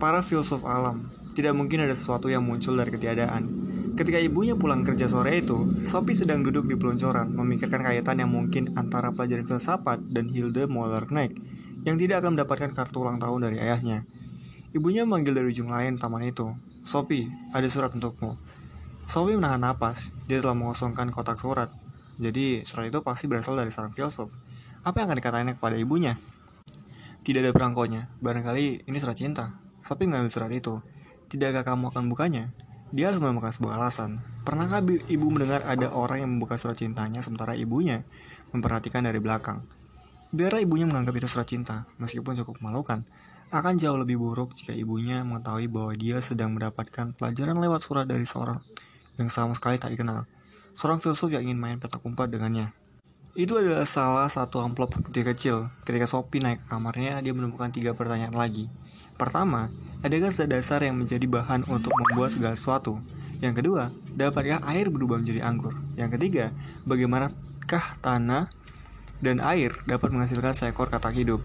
para filsuf alam. Tidak mungkin ada sesuatu yang muncul dari ketiadaan. Ketika ibunya pulang kerja sore itu, Sophie sedang duduk di peluncuran, memikirkan kaitan yang mungkin antara pelajaran filsafat dan Hilde Mollerknecht, yang tidak akan mendapatkan kartu ulang tahun dari ayahnya. Ibunya memanggil dari ujung lain taman itu. Sophie, ada surat untukmu. Sophie menahan napas. Dia telah mengosongkan kotak surat. Jadi, surat itu pasti berasal dari seorang filsuf. Apa yang akan dikatakannya kepada ibunya? Tidak ada perangkonya. Barangkali ini surat cinta. Sophie mengambil surat itu. Tidakkah kamu akan bukanya? Dia harus menemukan sebuah alasan. Pernahkah ibu mendengar ada orang yang membuka surat cintanya sementara ibunya memperhatikan dari belakang? Biarlah ibunya menganggap itu surat cinta, meskipun cukup memalukan. Akan jauh lebih buruk jika ibunya mengetahui bahwa dia sedang mendapatkan pelajaran lewat surat dari seorang yang sama sekali tak dikenal. Seorang filsuf yang ingin main petak umpet dengannya. Itu adalah salah satu amplop putih kecil. Ketika Sophie naik ke kamarnya, dia menemukan tiga pertanyaan lagi. Pertama, adakah dasar yang menjadi bahan untuk membuat segala sesuatu? Yang kedua, dapatkah air berubah menjadi anggur? Yang ketiga, bagaimanakah tanah dan air dapat menghasilkan seekor katak hidup?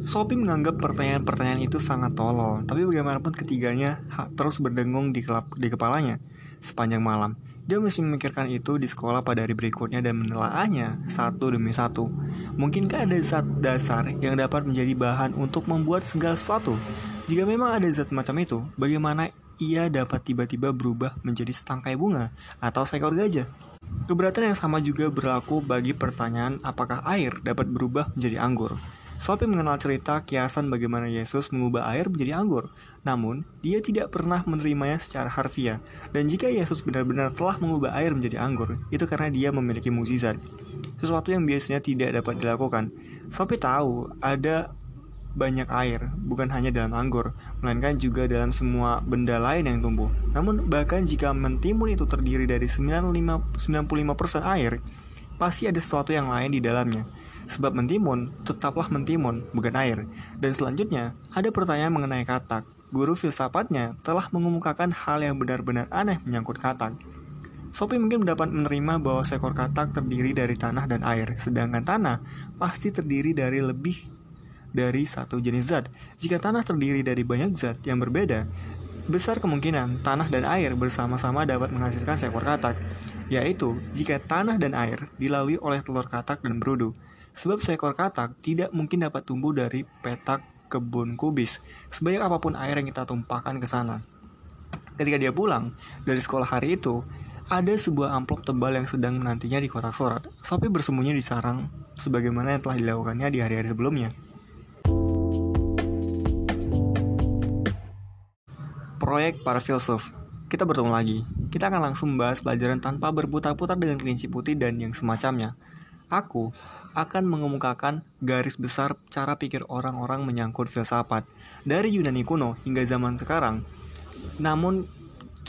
Sophie menganggap pertanyaan-pertanyaan itu sangat tolol, tapi bagaimanapun ketiganya terus berdengung di, di kepalanya sepanjang malam. Dia mesti memikirkan itu di sekolah pada hari berikutnya dan menelaahnya satu demi satu. Mungkinkah ada zat dasar yang dapat menjadi bahan untuk membuat segala sesuatu? Jika memang ada zat macam itu, bagaimana ia dapat tiba-tiba berubah menjadi setangkai bunga atau seekor gajah? Keberatan yang sama juga berlaku bagi pertanyaan apakah air dapat berubah menjadi anggur. Sophie mengenal cerita kiasan bagaimana Yesus mengubah air menjadi anggur, namun dia tidak pernah menerimanya secara harfiah. Dan jika Yesus benar-benar telah mengubah air menjadi anggur, itu karena dia memiliki mukjizat. Sesuatu yang biasanya tidak dapat dilakukan. Sophie tahu ada banyak air, bukan hanya dalam anggur, melainkan juga dalam semua benda lain yang tumbuh. Namun bahkan jika mentimun itu terdiri dari 95% air, pasti ada sesuatu yang lain di dalamnya. Sebab mentimun tetaplah mentimun, bukan air. Dan selanjutnya, ada pertanyaan mengenai katak. Guru filsafatnya telah mengemukakan hal yang benar-benar aneh menyangkut katak. Sophie mungkin mendapat menerima bahwa seekor katak terdiri dari tanah dan air, sedangkan tanah pasti terdiri dari lebih dari satu jenis zat. Jika tanah terdiri dari banyak zat yang berbeda, besar kemungkinan tanah dan air bersama-sama dapat menghasilkan seekor katak, yaitu jika tanah dan air dilalui oleh telur katak dan berudu. Sebab seekor katak tidak mungkin dapat tumbuh dari petak kebun kubis, sebanyak apa pun air yang kita tumpahkan ke sana. Ketika dia pulang dari sekolah hari itu, ada sebuah amplop tebal yang sedang menantinya di kotak surat. Sophie bersembunyi di sarang, sebagaimana yang telah dilakukannya di hari-hari sebelumnya. Proyek para filsuf kita bertemu lagi. Kita akan langsung membahas pelajaran tanpa berputar-putar dengan kelinci putih dan yang semacamnya. Aku akan mengemukakan garis besar cara pikir orang-orang menyangkut filsafat dari Yunani kuno hingga zaman sekarang. Namun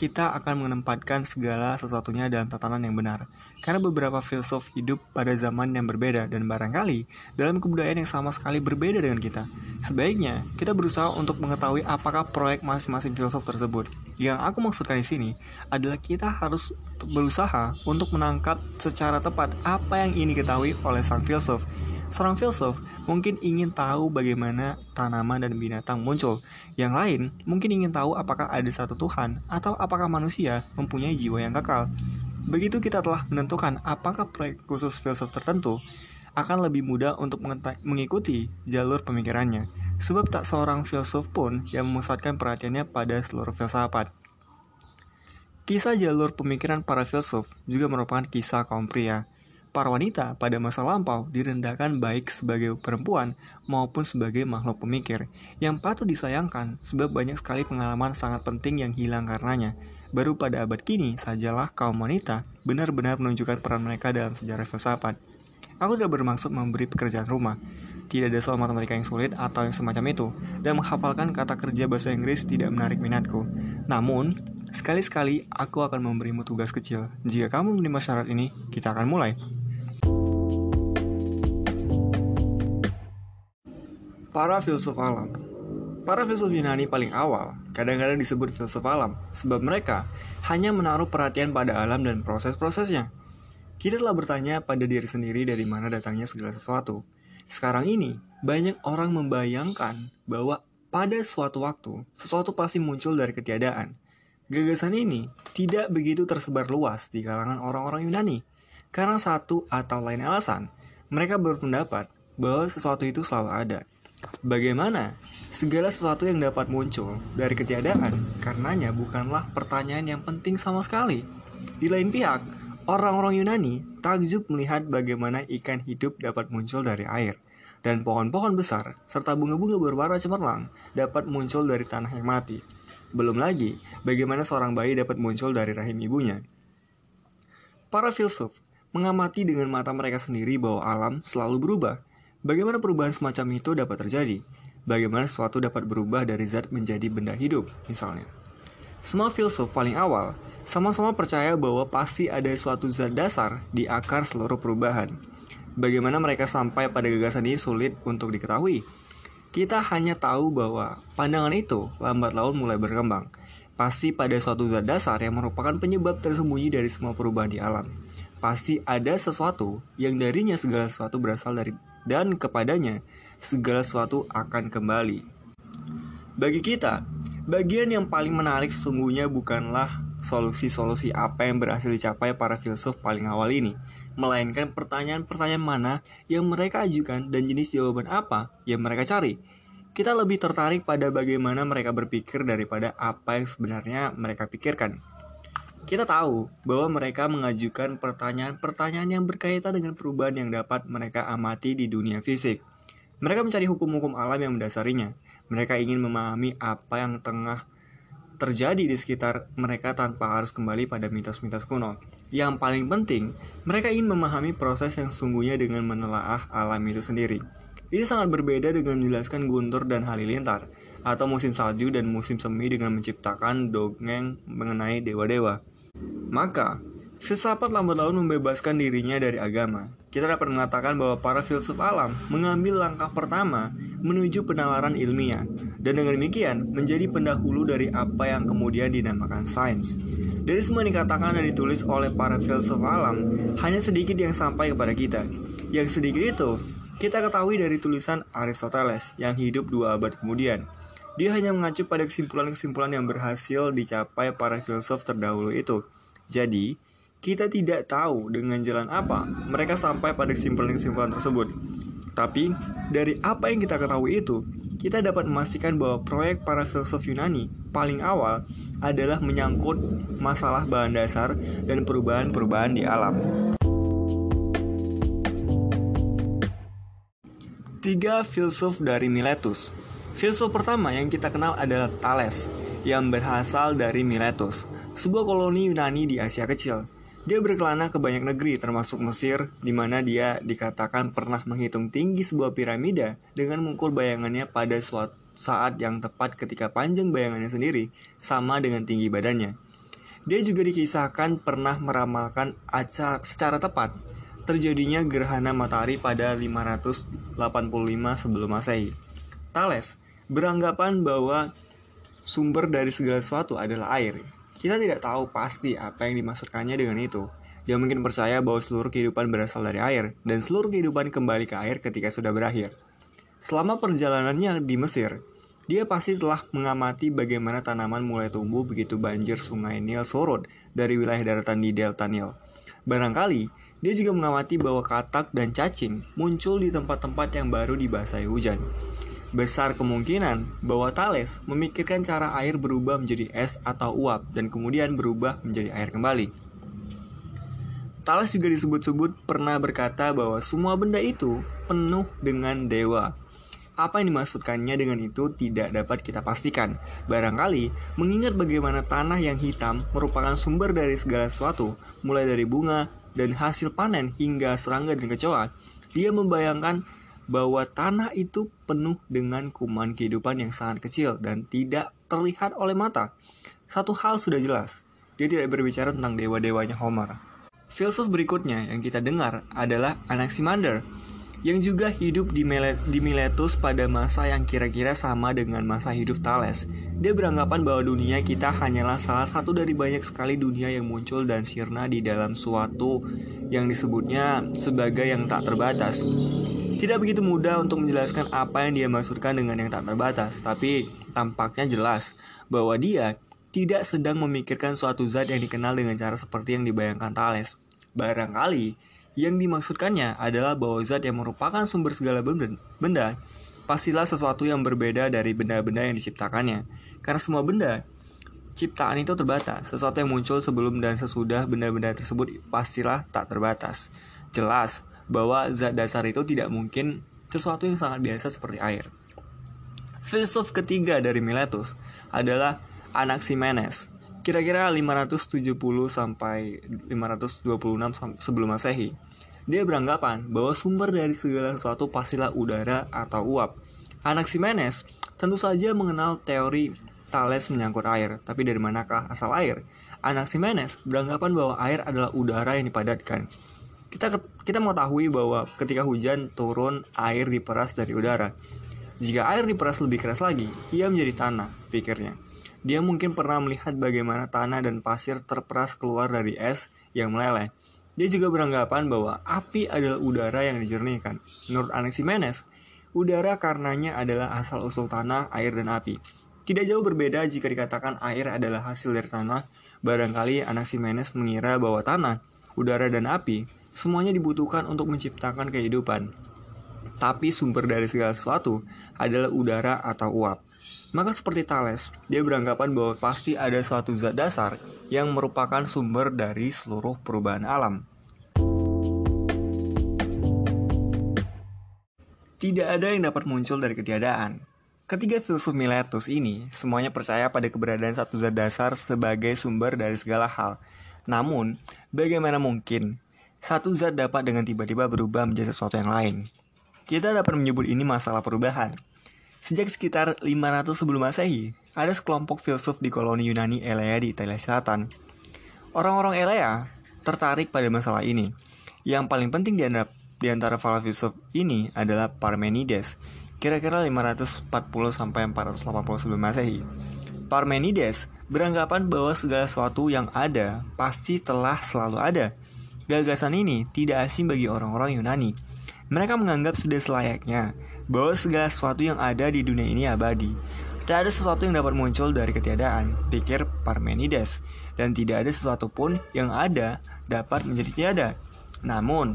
kita akan menempatkan segala sesuatunya dalam tatanan yang benar. Karena beberapa filsuf hidup pada zaman yang berbeda dan barangkali dalam kebudayaan yang sama sekali berbeda dengan kita. Sebaiknya kita berusaha untuk mengetahui apakah proyek masing-masing filsuf tersebut. Yang aku maksudkan di sini adalah kita harus berusaha untuk menangkap secara tepat apa yang ini diketahui oleh sang filsuf Seorang filsuf mungkin ingin tahu bagaimana tanaman dan binatang muncul. Yang lain mungkin ingin tahu apakah ada satu Tuhan atau apakah manusia mempunyai jiwa yang kekal. Begitu kita telah menentukan apakah proyek khusus filsuf tertentu, akan lebih mudah untuk mengikuti jalur pemikirannya. Sebab tak seorang filsuf pun yang memusatkan perhatiannya pada seluruh filsafat. Kisah jalur pemikiran para filsuf juga merupakan kisah kaum pria para wanita pada masa lampau direndahkan baik sebagai perempuan maupun sebagai makhluk pemikir yang patut disayangkan sebab banyak sekali pengalaman sangat penting yang hilang karenanya. Baru pada abad kini sajalah kaum wanita benar-benar menunjukkan peran mereka dalam sejarah filsafat. Aku tidak bermaksud memberi pekerjaan rumah. Tidak ada soal matematika yang sulit atau yang semacam itu, dan menghafalkan kata kerja bahasa Inggris tidak menarik minatku. Namun, sekali-sekali aku akan memberimu tugas kecil. Jika kamu menerima syarat ini, kita akan mulai. Para filsuf alam Para filsuf Yunani paling awal kadang-kadang disebut filsuf alam sebab mereka hanya menaruh perhatian pada alam dan proses-prosesnya. Kita telah bertanya pada diri sendiri dari mana datangnya segala sesuatu. Sekarang ini, banyak orang membayangkan bahwa pada suatu waktu, sesuatu pasti muncul dari ketiadaan. Gagasan ini tidak begitu tersebar luas di kalangan orang-orang Yunani, karena satu atau lain alasan, mereka berpendapat bahwa sesuatu itu selalu ada. Bagaimana segala sesuatu yang dapat muncul dari ketiadaan, karenanya bukanlah pertanyaan yang penting sama sekali. Di lain pihak, orang-orang Yunani takjub melihat bagaimana ikan hidup dapat muncul dari air, dan pohon-pohon besar serta bunga-bunga berwarna cemerlang dapat muncul dari tanah yang mati. Belum lagi, bagaimana seorang bayi dapat muncul dari rahim ibunya. Para filsuf mengamati dengan mata mereka sendiri bahwa alam selalu berubah, Bagaimana perubahan semacam itu dapat terjadi? Bagaimana sesuatu dapat berubah dari zat menjadi benda hidup, misalnya? Semua filsuf paling awal sama-sama percaya bahwa pasti ada suatu zat dasar di akar seluruh perubahan. Bagaimana mereka sampai pada gagasan ini sulit untuk diketahui. Kita hanya tahu bahwa pandangan itu lambat laun mulai berkembang. Pasti pada suatu zat dasar yang merupakan penyebab tersembunyi dari semua perubahan di alam. Pasti ada sesuatu yang darinya segala sesuatu berasal dari dan kepadanya segala sesuatu akan kembali. Bagi kita, bagian yang paling menarik sesungguhnya bukanlah solusi-solusi apa yang berhasil dicapai para filsuf paling awal ini, melainkan pertanyaan-pertanyaan mana yang mereka ajukan dan jenis jawaban apa yang mereka cari. Kita lebih tertarik pada bagaimana mereka berpikir daripada apa yang sebenarnya mereka pikirkan. Kita tahu bahwa mereka mengajukan pertanyaan-pertanyaan yang berkaitan dengan perubahan yang dapat mereka amati di dunia fisik. Mereka mencari hukum-hukum alam yang mendasarinya. Mereka ingin memahami apa yang tengah terjadi di sekitar mereka tanpa harus kembali pada mitos-mitos kuno. Yang paling penting, mereka ingin memahami proses yang sungguhnya dengan menelaah alam itu sendiri. Ini sangat berbeda dengan menjelaskan Guntur dan Halilintar, atau musim salju dan musim semi dengan menciptakan dongeng mengenai dewa-dewa. Maka, filsafat lambat laun membebaskan dirinya dari agama. Kita dapat mengatakan bahwa para filsuf alam mengambil langkah pertama menuju penalaran ilmiah, dan dengan demikian menjadi pendahulu dari apa yang kemudian dinamakan sains. Dari semua yang dikatakan dan ditulis oleh para filsuf alam, hanya sedikit yang sampai kepada kita. Yang sedikit itu, kita ketahui dari tulisan Aristoteles yang hidup dua abad kemudian. Dia hanya mengacu pada kesimpulan-kesimpulan yang berhasil dicapai para filsuf terdahulu itu. Jadi, kita tidak tahu dengan jalan apa mereka sampai pada kesimpulan-kesimpulan tersebut. Tapi, dari apa yang kita ketahui itu, kita dapat memastikan bahwa proyek para filsuf Yunani paling awal adalah menyangkut masalah bahan dasar dan perubahan-perubahan di alam. Tiga filsuf dari Miletus Filsuf pertama yang kita kenal adalah Thales, yang berasal dari Miletus, sebuah koloni Yunani di Asia Kecil. Dia berkelana ke banyak negeri termasuk Mesir, di mana dia dikatakan pernah menghitung tinggi sebuah piramida dengan mengukur bayangannya pada suatu saat yang tepat ketika panjang bayangannya sendiri sama dengan tinggi badannya. Dia juga dikisahkan pernah meramalkan acara secara tepat terjadinya gerhana matahari pada 585 sebelum Masehi. Thales beranggapan bahwa sumber dari segala sesuatu adalah air. Kita tidak tahu pasti apa yang dimaksudkannya dengan itu. Dia mungkin percaya bahwa seluruh kehidupan berasal dari air, dan seluruh kehidupan kembali ke air ketika sudah berakhir. Selama perjalanannya di Mesir, dia pasti telah mengamati bagaimana tanaman mulai tumbuh begitu banjir sungai Nil surut dari wilayah daratan di Delta Nil. Barangkali, dia juga mengamati bahwa katak dan cacing muncul di tempat-tempat yang baru dibasahi hujan. Besar kemungkinan bahwa Thales memikirkan cara air berubah menjadi es atau uap dan kemudian berubah menjadi air kembali. Thales juga disebut-sebut pernah berkata bahwa semua benda itu penuh dengan dewa. Apa yang dimaksudkannya dengan itu tidak dapat kita pastikan. Barangkali, mengingat bagaimana tanah yang hitam merupakan sumber dari segala sesuatu, mulai dari bunga dan hasil panen hingga serangga dan kecoa, dia membayangkan bahwa tanah itu penuh dengan kuman kehidupan yang sangat kecil dan tidak terlihat oleh mata. Satu hal sudah jelas, dia tidak berbicara tentang dewa-dewanya Homer. Filsuf berikutnya yang kita dengar adalah Anaximander, yang juga hidup di, di Miletus pada masa yang kira-kira sama dengan masa hidup Thales. Dia beranggapan bahwa dunia kita hanyalah salah satu dari banyak sekali dunia yang muncul dan sirna di dalam suatu yang disebutnya sebagai yang tak terbatas. Tidak begitu mudah untuk menjelaskan apa yang dia maksudkan dengan yang tak terbatas, tapi tampaknya jelas bahwa dia tidak sedang memikirkan suatu zat yang dikenal dengan cara seperti yang dibayangkan Thales. Barangkali yang dimaksudkannya adalah bahwa zat yang merupakan sumber segala benda, pastilah sesuatu yang berbeda dari benda-benda yang diciptakannya. Karena semua benda ciptaan itu terbatas. Sesuatu yang muncul sebelum dan sesudah benda-benda tersebut pastilah tak terbatas. Jelas bahwa zat dasar itu tidak mungkin sesuatu yang sangat biasa seperti air. Filsuf ketiga dari Miletus adalah Anaximenes. Kira-kira 570 sampai 526 sebelum Masehi. Dia beranggapan bahwa sumber dari segala sesuatu pastilah udara atau uap. Anaximenes tentu saja mengenal teori Thales menyangkut air, tapi dari manakah asal air? Anaximenes beranggapan bahwa air adalah udara yang dipadatkan. Kita kita mengetahui bahwa ketika hujan turun air diperas dari udara. Jika air diperas lebih keras lagi, ia menjadi tanah, pikirnya. Dia mungkin pernah melihat bagaimana tanah dan pasir terperas keluar dari es yang meleleh. Dia juga beranggapan bahwa api adalah udara yang dijernihkan. Menurut Anaximenes, udara karenanya adalah asal-usul tanah, air, dan api. Tidak jauh berbeda jika dikatakan air adalah hasil dari tanah, barangkali Anaximenes mengira bahwa tanah, udara, dan api semuanya dibutuhkan untuk menciptakan kehidupan. Tapi sumber dari segala sesuatu adalah udara atau uap. Maka seperti Thales, dia beranggapan bahwa pasti ada suatu zat dasar yang merupakan sumber dari seluruh perubahan alam. Tidak ada yang dapat muncul dari ketiadaan. Ketiga filsuf Miletus ini semuanya percaya pada keberadaan satu zat dasar sebagai sumber dari segala hal. Namun, bagaimana mungkin satu zat dapat dengan tiba-tiba berubah menjadi sesuatu yang lain. Kita dapat menyebut ini masalah perubahan. Sejak sekitar 500 sebelum Masehi, ada sekelompok filsuf di koloni Yunani Elea di Italia Selatan. Orang-orang Elea tertarik pada masalah ini. Yang paling penting di antara, di antara para filsuf ini adalah Parmenides, kira-kira 540 sampai 480 sebelum Masehi. Parmenides beranggapan bahwa segala sesuatu yang ada pasti telah selalu ada Gagasan ini tidak asing bagi orang-orang Yunani. Mereka menganggap sudah selayaknya bahwa segala sesuatu yang ada di dunia ini abadi. Tidak ada sesuatu yang dapat muncul dari ketiadaan, pikir Parmenides, dan tidak ada sesuatu pun yang ada dapat menjadi tiada. Namun,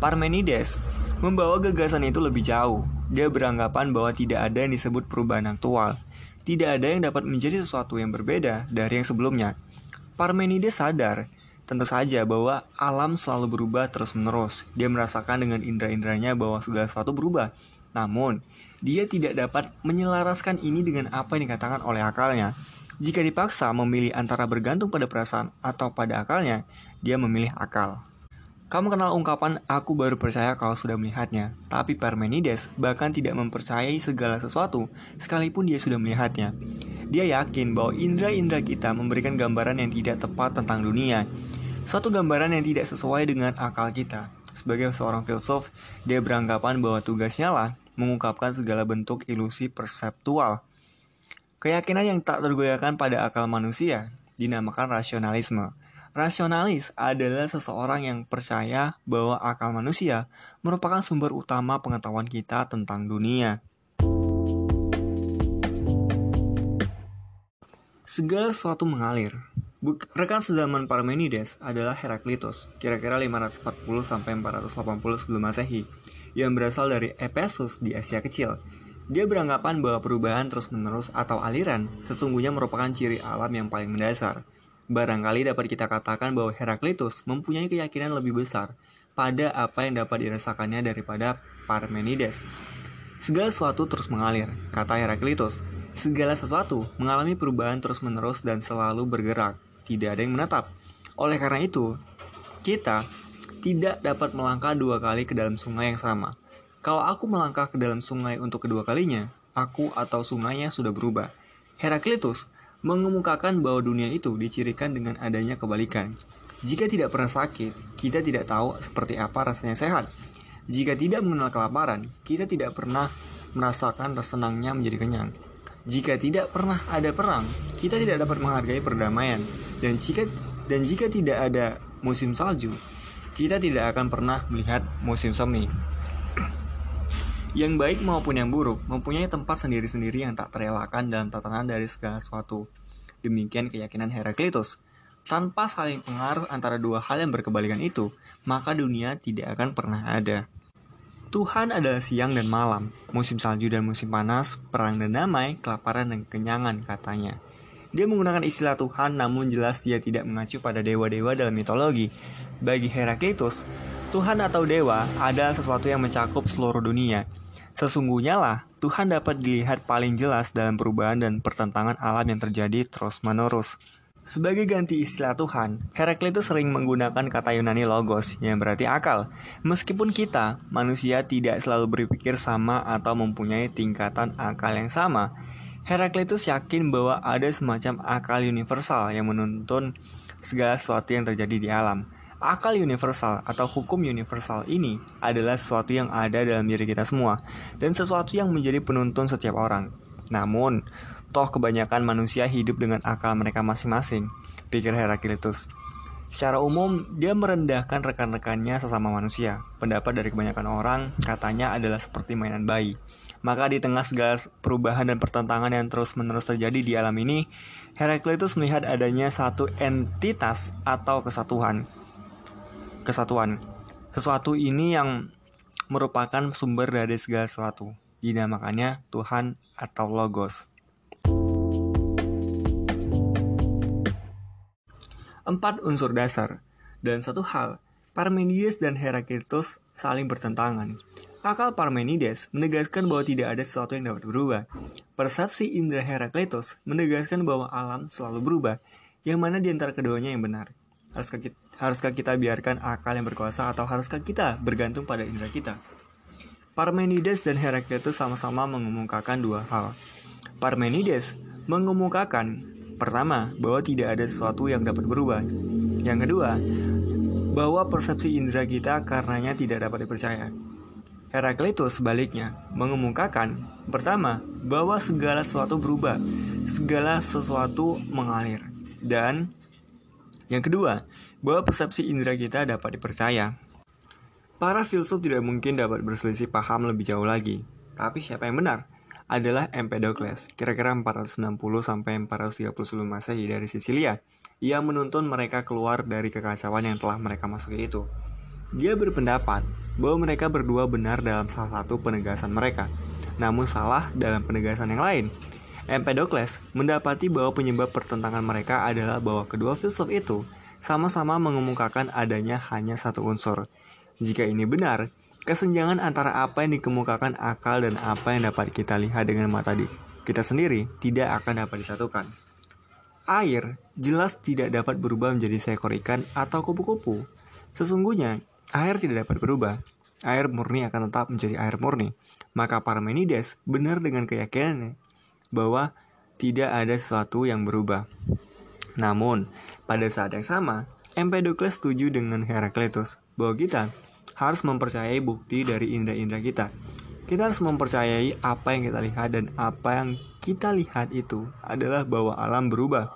Parmenides membawa gagasan itu lebih jauh. Dia beranggapan bahwa tidak ada yang disebut perubahan aktual. Tidak ada yang dapat menjadi sesuatu yang berbeda dari yang sebelumnya. Parmenides sadar Tentu saja bahwa alam selalu berubah terus-menerus. Dia merasakan dengan indera-inderanya bahwa segala sesuatu berubah. Namun, dia tidak dapat menyelaraskan ini dengan apa yang dikatakan oleh akalnya. Jika dipaksa memilih antara bergantung pada perasaan atau pada akalnya, dia memilih akal. Kamu kenal ungkapan aku baru percaya kalau sudah melihatnya, tapi Parmenides bahkan tidak mempercayai segala sesuatu sekalipun dia sudah melihatnya. Dia yakin bahwa indera-indera kita memberikan gambaran yang tidak tepat tentang dunia, Suatu gambaran yang tidak sesuai dengan akal kita. Sebagai seorang filsuf, dia beranggapan bahwa tugasnya lah mengungkapkan segala bentuk ilusi perseptual. Keyakinan yang tak tergoyahkan pada akal manusia dinamakan rasionalisme. Rasionalis adalah seseorang yang percaya bahwa akal manusia merupakan sumber utama pengetahuan kita tentang dunia. Segala sesuatu mengalir, Rekan sezaman Parmenides adalah Heraklitus, kira-kira 540 sampai 480 sebelum Masehi, yang berasal dari Ephesus di Asia Kecil. Dia beranggapan bahwa perubahan terus-menerus atau aliran sesungguhnya merupakan ciri alam yang paling mendasar. Barangkali dapat kita katakan bahwa Heraklitus mempunyai keyakinan lebih besar pada apa yang dapat dirasakannya daripada Parmenides. Segala sesuatu terus mengalir, kata Heraklitus. Segala sesuatu mengalami perubahan terus-menerus dan selalu bergerak tidak ada yang menatap. Oleh karena itu, kita tidak dapat melangkah dua kali ke dalam sungai yang sama. Kalau aku melangkah ke dalam sungai untuk kedua kalinya, aku atau sungainya sudah berubah. Heraklitus mengemukakan bahwa dunia itu dicirikan dengan adanya kebalikan. Jika tidak pernah sakit, kita tidak tahu seperti apa rasanya sehat. Jika tidak mengenal kelaparan, kita tidak pernah merasakan senangnya menjadi kenyang. Jika tidak pernah ada perang, kita tidak dapat menghargai perdamaian. Dan jika dan jika tidak ada musim salju, kita tidak akan pernah melihat musim semi. Yang baik maupun yang buruk mempunyai tempat sendiri-sendiri yang tak terelakkan dalam tatanan dari segala sesuatu. Demikian keyakinan Heraklitus. Tanpa saling pengaruh antara dua hal yang berkebalikan itu, maka dunia tidak akan pernah ada. Tuhan adalah siang dan malam, musim salju dan musim panas, perang dan damai, kelaparan dan kenyangan, katanya. Dia menggunakan istilah Tuhan namun jelas dia tidak mengacu pada dewa-dewa dalam mitologi. Bagi Heraklitus, Tuhan atau dewa adalah sesuatu yang mencakup seluruh dunia. Sesungguhnya lah, Tuhan dapat dilihat paling jelas dalam perubahan dan pertentangan alam yang terjadi terus-menerus. Sebagai ganti istilah Tuhan, Heraklitus sering menggunakan kata Yunani logos yang berarti akal. Meskipun kita, manusia tidak selalu berpikir sama atau mempunyai tingkatan akal yang sama, Heraklitus yakin bahwa ada semacam akal universal yang menuntun segala sesuatu yang terjadi di alam. Akal universal atau hukum universal ini adalah sesuatu yang ada dalam diri kita semua dan sesuatu yang menjadi penuntun setiap orang. Namun, Toh kebanyakan manusia hidup dengan akal mereka masing-masing, pikir Heraklitus. Secara umum, dia merendahkan rekan-rekannya sesama manusia. Pendapat dari kebanyakan orang katanya adalah seperti mainan bayi. Maka di tengah segala perubahan dan pertentangan yang terus-menerus terjadi di alam ini, Heraklitus melihat adanya satu entitas atau kesatuan. Kesatuan. Sesuatu ini yang merupakan sumber dari segala sesuatu. Dinamakannya Tuhan atau Logos. Empat unsur dasar. Dan satu hal, Parmenides dan Heraklitus saling bertentangan. Akal Parmenides menegaskan bahwa tidak ada sesuatu yang dapat berubah. Persepsi indra Heraklitus menegaskan bahwa alam selalu berubah, yang mana di antara keduanya yang benar. Haruskah kita, haruskah kita biarkan akal yang berkuasa atau haruskah kita bergantung pada indera kita? Parmenides dan Heraklitus sama-sama mengemukakan dua hal. Parmenides mengemukakan Pertama, bahwa tidak ada sesuatu yang dapat berubah. Yang kedua, bahwa persepsi indera kita karenanya tidak dapat dipercaya. Heraklitus sebaliknya mengemukakan pertama bahwa segala sesuatu berubah, segala sesuatu mengalir, dan yang kedua bahwa persepsi indera kita dapat dipercaya. Para filsuf tidak mungkin dapat berselisih paham lebih jauh lagi, tapi siapa yang benar? Adalah Empedocles, kira-kira 460 sampai 430 sebelum Masehi dari Sisilia. Ia menuntun mereka keluar dari kekacauan yang telah mereka masuki itu. Dia berpendapat bahwa mereka berdua benar dalam salah satu penegasan mereka, namun salah dalam penegasan yang lain. Empedocles mendapati bahwa penyebab pertentangan mereka adalah bahwa kedua filsuf itu sama-sama mengemukakan adanya hanya satu unsur. Jika ini benar, Kesenjangan antara apa yang dikemukakan akal dan apa yang dapat kita lihat dengan mata di kita sendiri tidak akan dapat disatukan. Air jelas tidak dapat berubah menjadi seekor ikan atau kupu-kupu. Sesungguhnya, air tidak dapat berubah. Air murni akan tetap menjadi air murni. Maka Parmenides benar dengan keyakinannya bahwa tidak ada sesuatu yang berubah. Namun, pada saat yang sama, Empedocles setuju dengan Heraklitus bahwa kita harus mempercayai bukti dari indera-indera kita. Kita harus mempercayai apa yang kita lihat dan apa yang kita lihat itu adalah bahwa alam berubah.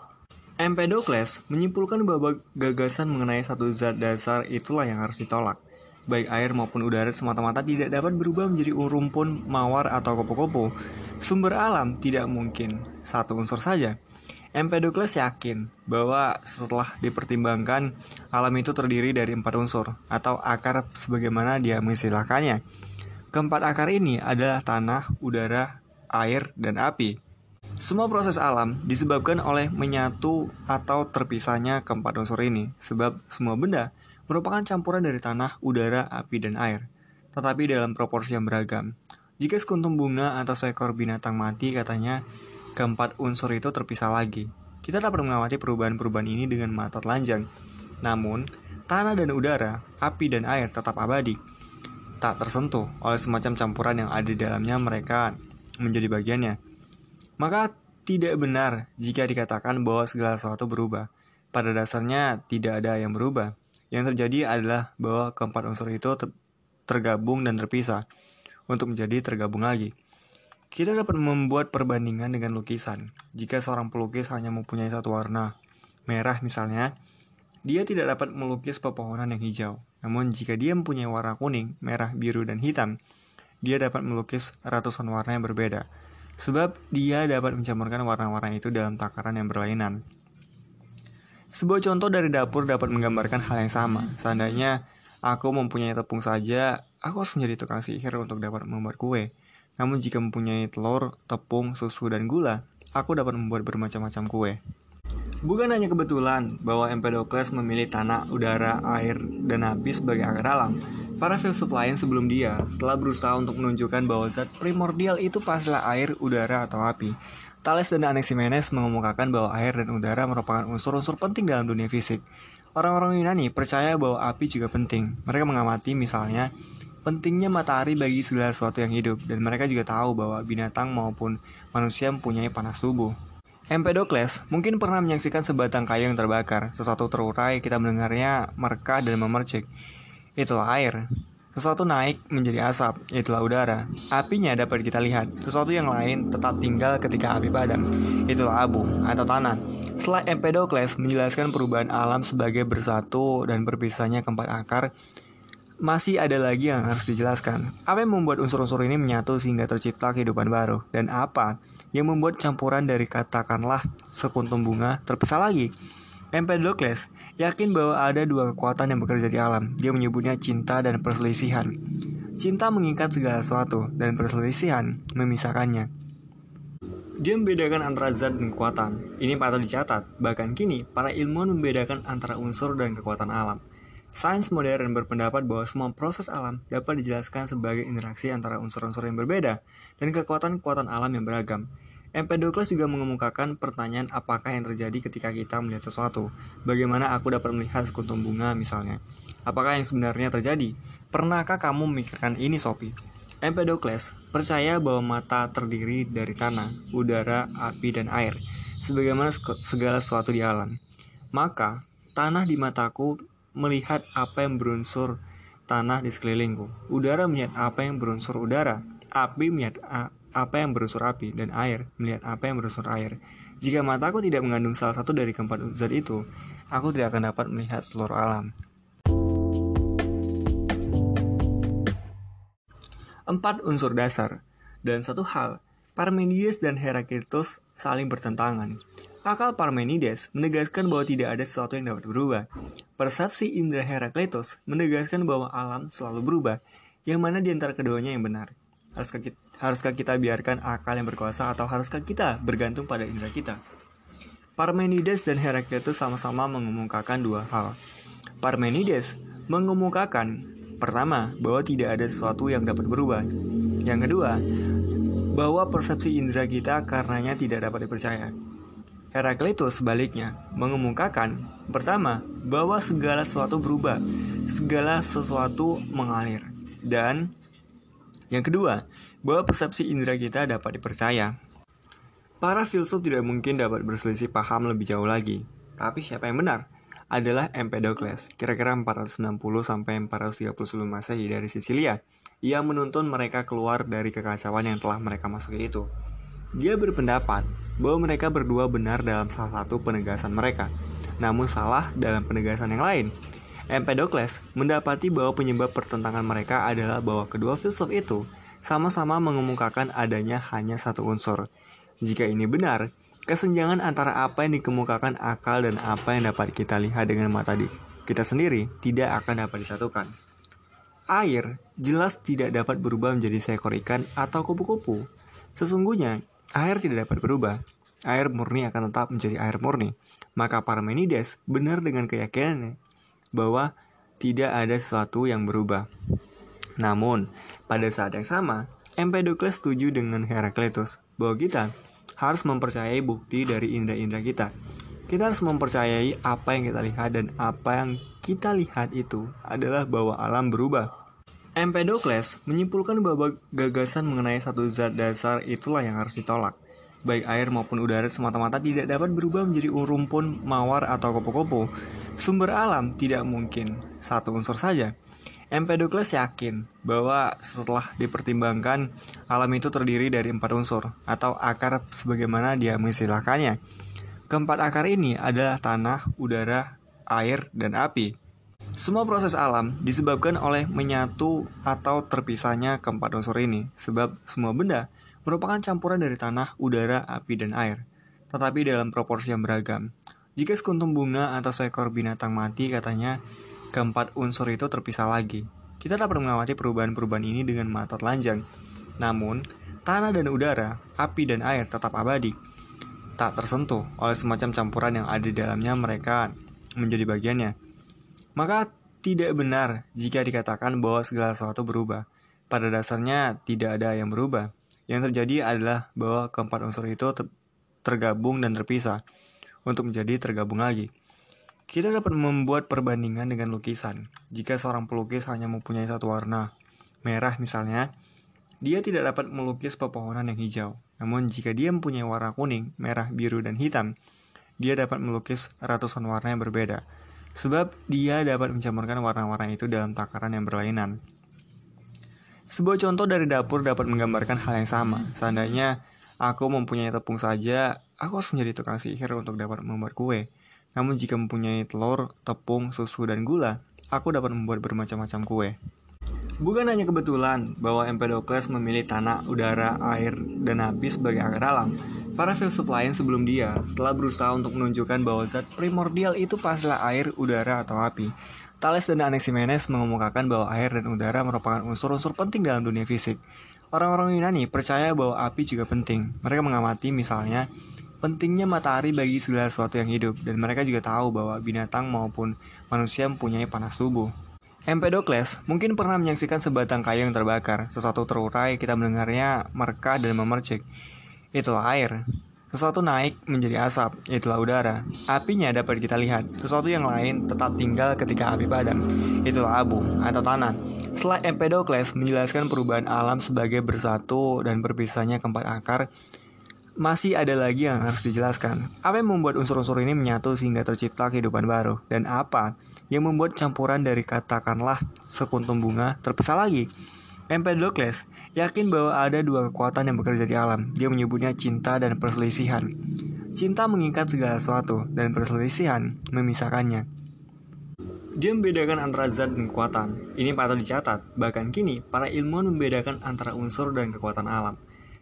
Empedocles menyimpulkan bahwa gagasan mengenai satu zat dasar itulah yang harus ditolak. Baik air maupun udara semata-mata tidak dapat berubah menjadi rumpun, mawar, atau kupu-kupu. Sumber alam tidak mungkin satu unsur saja. Empedocles yakin bahwa setelah dipertimbangkan alam itu terdiri dari empat unsur atau akar sebagaimana dia mengistilahkannya. Keempat akar ini adalah tanah, udara, air, dan api. Semua proses alam disebabkan oleh menyatu atau terpisahnya keempat unsur ini, sebab semua benda merupakan campuran dari tanah, udara, api, dan air, tetapi dalam proporsi yang beragam. Jika sekuntum bunga atau seekor binatang mati, katanya keempat unsur itu terpisah lagi. Kita dapat mengamati perubahan-perubahan ini dengan mata telanjang. Namun, tanah dan udara, api dan air tetap abadi. Tak tersentuh oleh semacam campuran yang ada di dalamnya mereka menjadi bagiannya. Maka tidak benar jika dikatakan bahwa segala sesuatu berubah. Pada dasarnya tidak ada yang berubah. Yang terjadi adalah bahwa keempat unsur itu tergabung dan terpisah untuk menjadi tergabung lagi. Kita dapat membuat perbandingan dengan lukisan. Jika seorang pelukis hanya mempunyai satu warna, merah misalnya, dia tidak dapat melukis pepohonan yang hijau. Namun jika dia mempunyai warna kuning, merah, biru, dan hitam, dia dapat melukis ratusan warna yang berbeda. Sebab dia dapat mencampurkan warna-warna itu dalam takaran yang berlainan. Sebuah contoh dari dapur dapat menggambarkan hal yang sama. Seandainya aku mempunyai tepung saja, aku harus menjadi tukang sihir untuk dapat membuat kue. Namun jika mempunyai telur, tepung, susu, dan gula, aku dapat membuat bermacam-macam kue. Bukan hanya kebetulan bahwa Empedocles memilih tanah, udara, air, dan api sebagai akar alam, Para filsuf lain sebelum dia telah berusaha untuk menunjukkan bahwa zat primordial itu pastilah air, udara, atau api. Thales dan Anaximenes mengemukakan bahwa air dan udara merupakan unsur-unsur penting dalam dunia fisik. Orang-orang Yunani percaya bahwa api juga penting. Mereka mengamati misalnya pentingnya matahari bagi segala sesuatu yang hidup, dan mereka juga tahu bahwa binatang maupun manusia mempunyai panas tubuh. Empedocles mungkin pernah menyaksikan sebatang kayu yang terbakar, sesuatu terurai, kita mendengarnya mereka dan memercik itulah air. Sesuatu naik menjadi asap, itulah udara. Apinya dapat kita lihat. Sesuatu yang lain tetap tinggal ketika api padam, itulah abu atau tanah. Setelah Empedocles menjelaskan perubahan alam sebagai bersatu dan berpisahnya keempat akar, masih ada lagi yang harus dijelaskan. Apa yang membuat unsur-unsur ini menyatu sehingga tercipta kehidupan baru? Dan apa yang membuat campuran dari katakanlah sekuntum bunga terpisah lagi? Empedocles yakin bahwa ada dua kekuatan yang bekerja di alam. Dia menyebutnya cinta dan perselisihan. Cinta mengikat segala sesuatu, dan perselisihan memisahkannya. Dia membedakan antara zat dan kekuatan. Ini patut dicatat. Bahkan kini, para ilmuwan membedakan antara unsur dan kekuatan alam. Sains modern berpendapat bahwa semua proses alam dapat dijelaskan sebagai interaksi antara unsur-unsur yang berbeda dan kekuatan-kekuatan alam yang beragam. Empedocles juga mengemukakan pertanyaan apakah yang terjadi ketika kita melihat sesuatu. Bagaimana aku dapat melihat sekuntum bunga misalnya? Apakah yang sebenarnya terjadi? Pernahkah kamu memikirkan ini, Sophie? Empedocles percaya bahwa mata terdiri dari tanah, udara, api, dan air, sebagaimana segala sesuatu di alam. Maka, tanah di mataku melihat apa yang berunsur tanah di sekelilingku. Udara melihat apa yang berunsur udara. Api melihat apa yang berunsur api dan air melihat apa yang berunsur air. Jika mataku tidak mengandung salah satu dari keempat zat itu, aku tidak akan dapat melihat seluruh alam. Empat unsur dasar dan satu hal, Parmenides dan Heraklitus saling bertentangan. Akal Parmenides menegaskan bahwa tidak ada sesuatu yang dapat berubah. Persepsi indra Heraklitus menegaskan bahwa alam selalu berubah, yang mana di antara keduanya yang benar. Haruskah kita, haruskah kita biarkan akal yang berkuasa atau haruskah kita bergantung pada indera kita? Parmenides dan Heraklitus sama-sama mengemukakan dua hal. Parmenides mengemukakan pertama bahwa tidak ada sesuatu yang dapat berubah. Yang kedua, bahwa persepsi indera kita karenanya tidak dapat dipercaya. Heraklitus sebaliknya mengemukakan pertama bahwa segala sesuatu berubah, segala sesuatu mengalir, dan yang kedua, bahwa persepsi indera kita dapat dipercaya. Para filsuf tidak mungkin dapat berselisih paham lebih jauh lagi. Tapi siapa yang benar? Adalah Empedocles, kira-kira 460 sampai 430 sebelum Masehi dari Sisilia. Ia menuntun mereka keluar dari kekacauan yang telah mereka masuki itu. Dia berpendapat bahwa mereka berdua benar dalam salah satu penegasan mereka, namun salah dalam penegasan yang lain. Empedocles mendapati bahwa penyebab pertentangan mereka adalah bahwa kedua filsuf itu sama-sama mengemukakan adanya hanya satu unsur. Jika ini benar, kesenjangan antara apa yang dikemukakan akal dan apa yang dapat kita lihat dengan mata di kita sendiri tidak akan dapat disatukan. Air jelas tidak dapat berubah menjadi seekor ikan atau kupu-kupu. Sesungguhnya, air tidak dapat berubah. Air murni akan tetap menjadi air murni. Maka Parmenides benar dengan keyakinannya bahwa tidak ada sesuatu yang berubah. Namun, pada saat yang sama, Empedocles setuju dengan Heraklitus bahwa kita harus mempercayai bukti dari indera-indera kita. Kita harus mempercayai apa yang kita lihat dan apa yang kita lihat itu adalah bahwa alam berubah. Empedocles menyimpulkan bahwa gagasan mengenai satu zat dasar itulah yang harus ditolak. Baik air maupun udara semata-mata tidak dapat berubah menjadi rumpun, mawar, atau kupu-kupu. Sumber alam tidak mungkin satu unsur saja. Empedocles yakin bahwa setelah dipertimbangkan, alam itu terdiri dari empat unsur atau akar sebagaimana dia mengistilahkannya. Keempat akar ini adalah tanah, udara, air, dan api. Semua proses alam disebabkan oleh menyatu atau terpisahnya keempat unsur ini, sebab semua benda merupakan campuran dari tanah, udara, api, dan air, tetapi dalam proporsi yang beragam. Jika sekuntum bunga atau seekor binatang mati, katanya keempat unsur itu terpisah lagi. Kita dapat mengamati perubahan-perubahan ini dengan mata telanjang. Namun, tanah dan udara, api dan air tetap abadi, tak tersentuh oleh semacam campuran yang ada di dalamnya mereka menjadi bagiannya. Maka tidak benar jika dikatakan bahwa segala sesuatu berubah. Pada dasarnya tidak ada yang berubah. Yang terjadi adalah bahwa keempat unsur itu tergabung dan terpisah untuk menjadi tergabung lagi. Kita dapat membuat perbandingan dengan lukisan. Jika seorang pelukis hanya mempunyai satu warna, merah misalnya, dia tidak dapat melukis pepohonan yang hijau. Namun jika dia mempunyai warna kuning, merah, biru, dan hitam, dia dapat melukis ratusan warna yang berbeda sebab dia dapat mencampurkan warna-warna itu dalam takaran yang berlainan. Sebuah contoh dari dapur dapat menggambarkan hal yang sama. Seandainya aku mempunyai tepung saja, aku harus menjadi tukang sihir untuk dapat membuat kue. Namun jika mempunyai telur, tepung, susu, dan gula, aku dapat membuat bermacam-macam kue. Bukan hanya kebetulan bahwa Empedocles memilih tanah, udara, air, dan api sebagai akar alam, Para filsuf lain sebelum dia telah berusaha untuk menunjukkan bahwa zat primordial itu pastilah air, udara, atau api. Thales dan Anaximenes mengemukakan bahwa air dan udara merupakan unsur-unsur penting dalam dunia fisik. Orang-orang Yunani percaya bahwa api juga penting. Mereka mengamati misalnya pentingnya matahari bagi segala sesuatu yang hidup, dan mereka juga tahu bahwa binatang maupun manusia mempunyai panas tubuh. Empedocles mungkin pernah menyaksikan sebatang kayu yang terbakar. Sesuatu terurai, kita mendengarnya merka dan memercik itulah air. Sesuatu naik menjadi asap, itulah udara. Apinya dapat kita lihat. Sesuatu yang lain tetap tinggal ketika api padam, itulah abu atau tanah. Setelah Empedocles menjelaskan perubahan alam sebagai bersatu dan berpisahnya keempat akar, masih ada lagi yang harus dijelaskan. Apa yang membuat unsur-unsur ini menyatu sehingga tercipta kehidupan baru? Dan apa yang membuat campuran dari katakanlah sekuntum bunga terpisah lagi? Empedocles yakin bahwa ada dua kekuatan yang bekerja di alam. Dia menyebutnya cinta dan perselisihan. Cinta mengikat segala sesuatu, dan perselisihan memisahkannya. Dia membedakan antara zat dan kekuatan. Ini patut dicatat. Bahkan kini, para ilmuwan membedakan antara unsur dan kekuatan alam.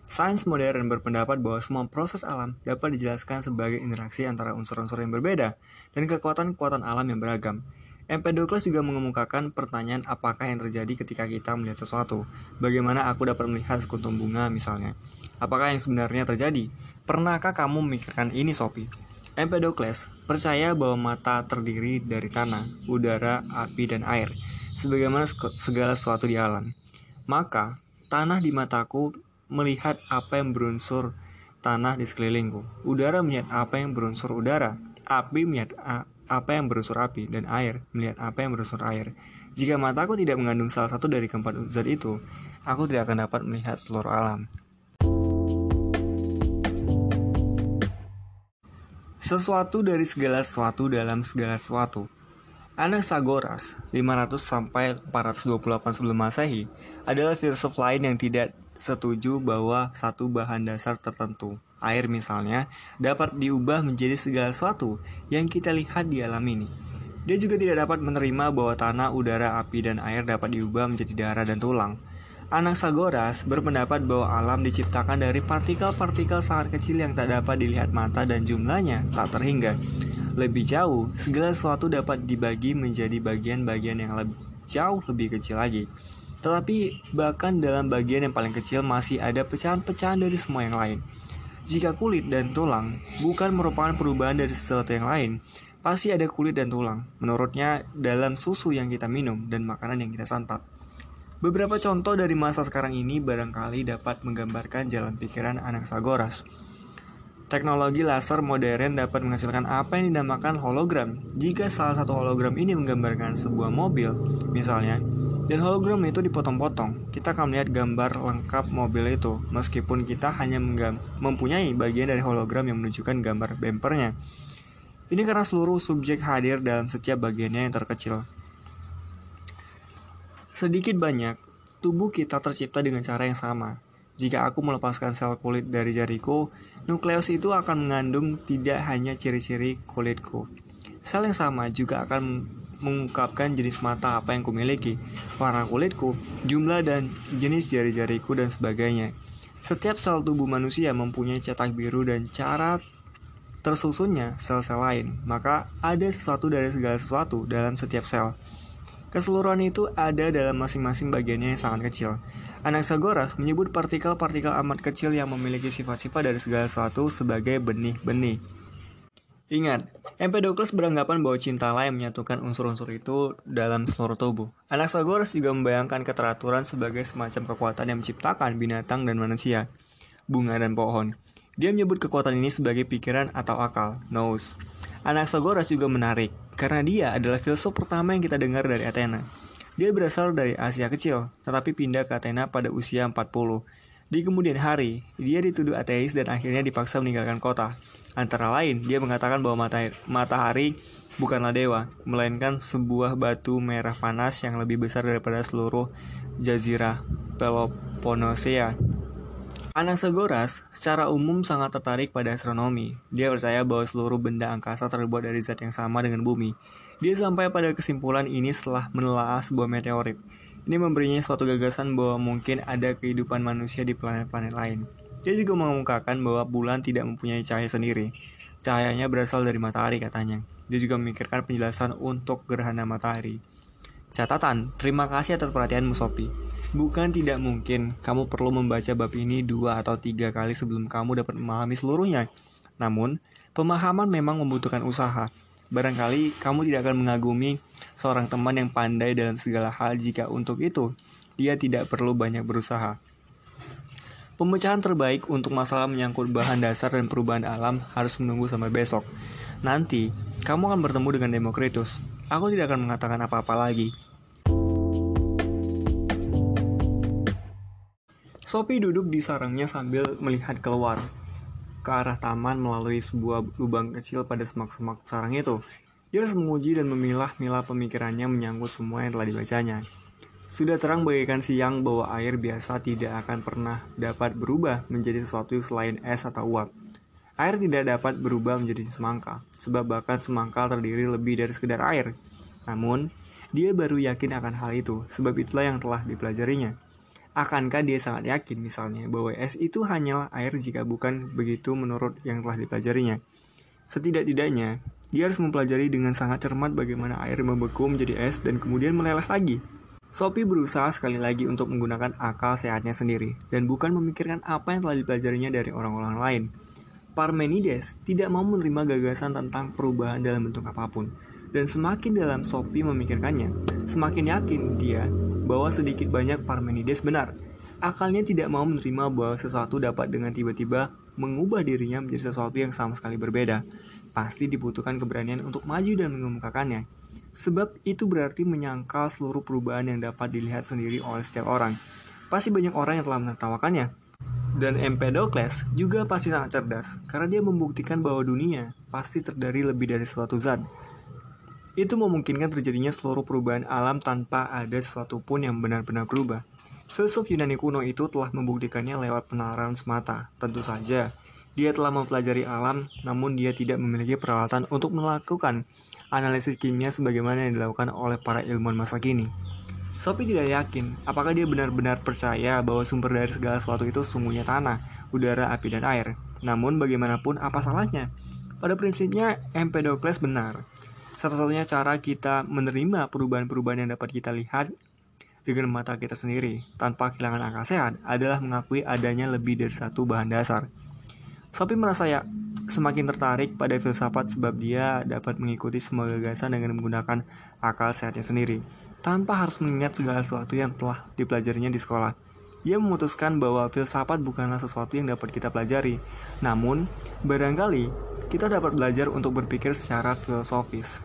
Sains modern berpendapat bahwa semua proses alam dapat dijelaskan sebagai interaksi antara unsur-unsur yang berbeda dan kekuatan-kekuatan alam yang beragam. Empedocles juga mengemukakan pertanyaan apakah yang terjadi ketika kita melihat sesuatu. Bagaimana aku dapat melihat sekuntum bunga misalnya? Apakah yang sebenarnya terjadi? Pernahkah kamu memikirkan ini, Sophie? Empedocles percaya bahwa mata terdiri dari tanah, udara, api, dan air, sebagaimana segala sesuatu di alam. Maka, tanah di mataku melihat apa yang berunsur tanah di sekelilingku. Udara melihat apa yang berunsur udara. Api melihat apa yang berunsur api, dan air melihat apa yang berunsur air. Jika mataku tidak mengandung salah satu dari keempat zat itu, aku tidak akan dapat melihat seluruh alam. Sesuatu dari segala sesuatu dalam segala sesuatu. Anaxagoras 500 sampai 428 sebelum Masehi adalah filsuf lain yang tidak setuju bahwa satu bahan dasar tertentu air misalnya, dapat diubah menjadi segala sesuatu yang kita lihat di alam ini. Dia juga tidak dapat menerima bahwa tanah, udara, api, dan air dapat diubah menjadi darah dan tulang. Anaxagoras berpendapat bahwa alam diciptakan dari partikel-partikel sangat kecil yang tak dapat dilihat mata dan jumlahnya tak terhingga. Lebih jauh, segala sesuatu dapat dibagi menjadi bagian-bagian yang lebih jauh lebih kecil lagi. Tetapi bahkan dalam bagian yang paling kecil masih ada pecahan-pecahan dari semua yang lain. Jika kulit dan tulang bukan merupakan perubahan dari sesuatu yang lain, pasti ada kulit dan tulang. Menurutnya, dalam susu yang kita minum dan makanan yang kita santap. Beberapa contoh dari masa sekarang ini barangkali dapat menggambarkan jalan pikiran anak Sagoras. Teknologi laser modern dapat menghasilkan apa yang dinamakan hologram. Jika salah satu hologram ini menggambarkan sebuah mobil, misalnya, dan hologram itu dipotong-potong. Kita akan melihat gambar lengkap mobil itu, meskipun kita hanya mempunyai bagian dari hologram yang menunjukkan gambar bempernya. Ini karena seluruh subjek hadir dalam setiap bagiannya yang terkecil. Sedikit banyak, tubuh kita tercipta dengan cara yang sama. Jika aku melepaskan sel kulit dari jariku, nukleus itu akan mengandung tidak hanya ciri-ciri kulitku. Sel yang sama juga akan mengungkapkan jenis mata apa yang kumiliki, warna kulitku, jumlah dan jenis jari-jariku dan sebagainya. Setiap sel tubuh manusia mempunyai cetak biru dan cara tersusunnya sel-sel lain, maka ada sesuatu dari segala sesuatu dalam setiap sel. Keseluruhan itu ada dalam masing-masing bagiannya yang sangat kecil. Anaxagoras menyebut partikel-partikel amat kecil yang memiliki sifat-sifat dari segala sesuatu sebagai benih-benih. Ingat, Empedocles beranggapan bahwa cinta yang menyatukan unsur-unsur itu dalam seluruh tubuh. Anaxagoras juga membayangkan keteraturan sebagai semacam kekuatan yang menciptakan binatang dan manusia, bunga dan pohon. Dia menyebut kekuatan ini sebagai pikiran atau akal, nous. Anaxagoras juga menarik, karena dia adalah filsuf pertama yang kita dengar dari Athena. Dia berasal dari Asia Kecil, tetapi pindah ke Athena pada usia 40. Di kemudian hari, dia dituduh ateis dan akhirnya dipaksa meninggalkan kota. Antara lain, dia mengatakan bahwa matahari bukanlah dewa, melainkan sebuah batu merah panas yang lebih besar daripada seluruh jazirah Peloponnesia. Anaxagoras secara umum sangat tertarik pada astronomi. Dia percaya bahwa seluruh benda angkasa terbuat dari zat yang sama dengan bumi. Dia sampai pada kesimpulan ini setelah menelaah sebuah meteorit. Ini memberinya suatu gagasan bahwa mungkin ada kehidupan manusia di planet-planet lain. Dia juga mengemukakan bahwa bulan tidak mempunyai cahaya sendiri. Cahayanya berasal dari matahari katanya. Dia juga memikirkan penjelasan untuk gerhana matahari. Catatan, terima kasih atas perhatianmu Sophie. Bukan tidak mungkin kamu perlu membaca bab ini dua atau tiga kali sebelum kamu dapat memahami seluruhnya. Namun, pemahaman memang membutuhkan usaha. Barangkali kamu tidak akan mengagumi seorang teman yang pandai dalam segala hal jika untuk itu dia tidak perlu banyak berusaha. Pemecahan terbaik untuk masalah menyangkut bahan dasar dan perubahan alam harus menunggu sampai besok. Nanti, kamu akan bertemu dengan Demokritus. Aku tidak akan mengatakan apa-apa lagi. Sophie duduk di sarangnya sambil melihat keluar ke arah taman melalui sebuah lubang kecil pada semak-semak sarang itu. Dia harus menguji dan memilah-milah pemikirannya menyangkut semua yang telah dibacanya. Sudah terang bagaikan siang bahwa air biasa tidak akan pernah dapat berubah menjadi sesuatu selain es atau uap. Air tidak dapat berubah menjadi semangka, sebab bahkan semangka terdiri lebih dari sekedar air. Namun, dia baru yakin akan hal itu, sebab itulah yang telah dipelajarinya. Akankah dia sangat yakin misalnya bahwa es itu hanyalah air jika bukan begitu menurut yang telah dipelajarinya? Setidak-tidaknya, dia harus mempelajari dengan sangat cermat bagaimana air membeku menjadi es dan kemudian meleleh lagi. Sophie berusaha sekali lagi untuk menggunakan akal sehatnya sendiri dan bukan memikirkan apa yang telah dipelajarinya dari orang-orang lain. Parmenides tidak mau menerima gagasan tentang perubahan dalam bentuk apa pun, dan semakin dalam Sophie memikirkannya, semakin yakin dia bahwa sedikit banyak Parmenides benar. Akalnya tidak mau menerima bahwa sesuatu dapat dengan tiba-tiba mengubah dirinya menjadi sesuatu yang sama sekali berbeda. Pasti dibutuhkan keberanian untuk maju dan mengemukakannya. Sebab itu berarti menyangkal seluruh perubahan yang dapat dilihat sendiri oleh setiap orang. Pasti banyak orang yang telah menertawakannya. Dan Empedocles juga pasti sangat cerdas, karena dia membuktikan bahwa dunia pasti terdiri lebih dari suatu zat, itu memungkinkan terjadinya seluruh perubahan alam tanpa ada sesuatu pun yang benar-benar berubah. Filsuf Yunani kuno itu telah membuktikannya lewat penalaran semata. Tentu saja, dia telah mempelajari alam, namun dia tidak memiliki peralatan untuk melakukan analisis kimia sebagaimana yang dilakukan oleh para ilmuwan masa kini. Sophie tidak yakin apakah dia benar-benar percaya bahwa sumber dari segala sesuatu itu sungguhnya tanah, udara, api, dan air. Namun bagaimanapun apa salahnya? Pada prinsipnya Empedocles benar. Satu-satunya cara kita menerima perubahan-perubahan yang dapat kita lihat dengan mata kita sendiri tanpa kehilangan akal sehat adalah mengakui adanya lebih dari satu bahan dasar. Sophie merasa ya semakin tertarik pada filsafat sebab dia dapat mengikuti semua gagasan dengan menggunakan akal sehatnya sendiri tanpa harus mengingat segala sesuatu yang telah dipelajarinya di sekolah. Ia memutuskan bahwa filsafat bukanlah sesuatu yang dapat kita pelajari, namun barangkali kita dapat belajar untuk berpikir secara filosofis.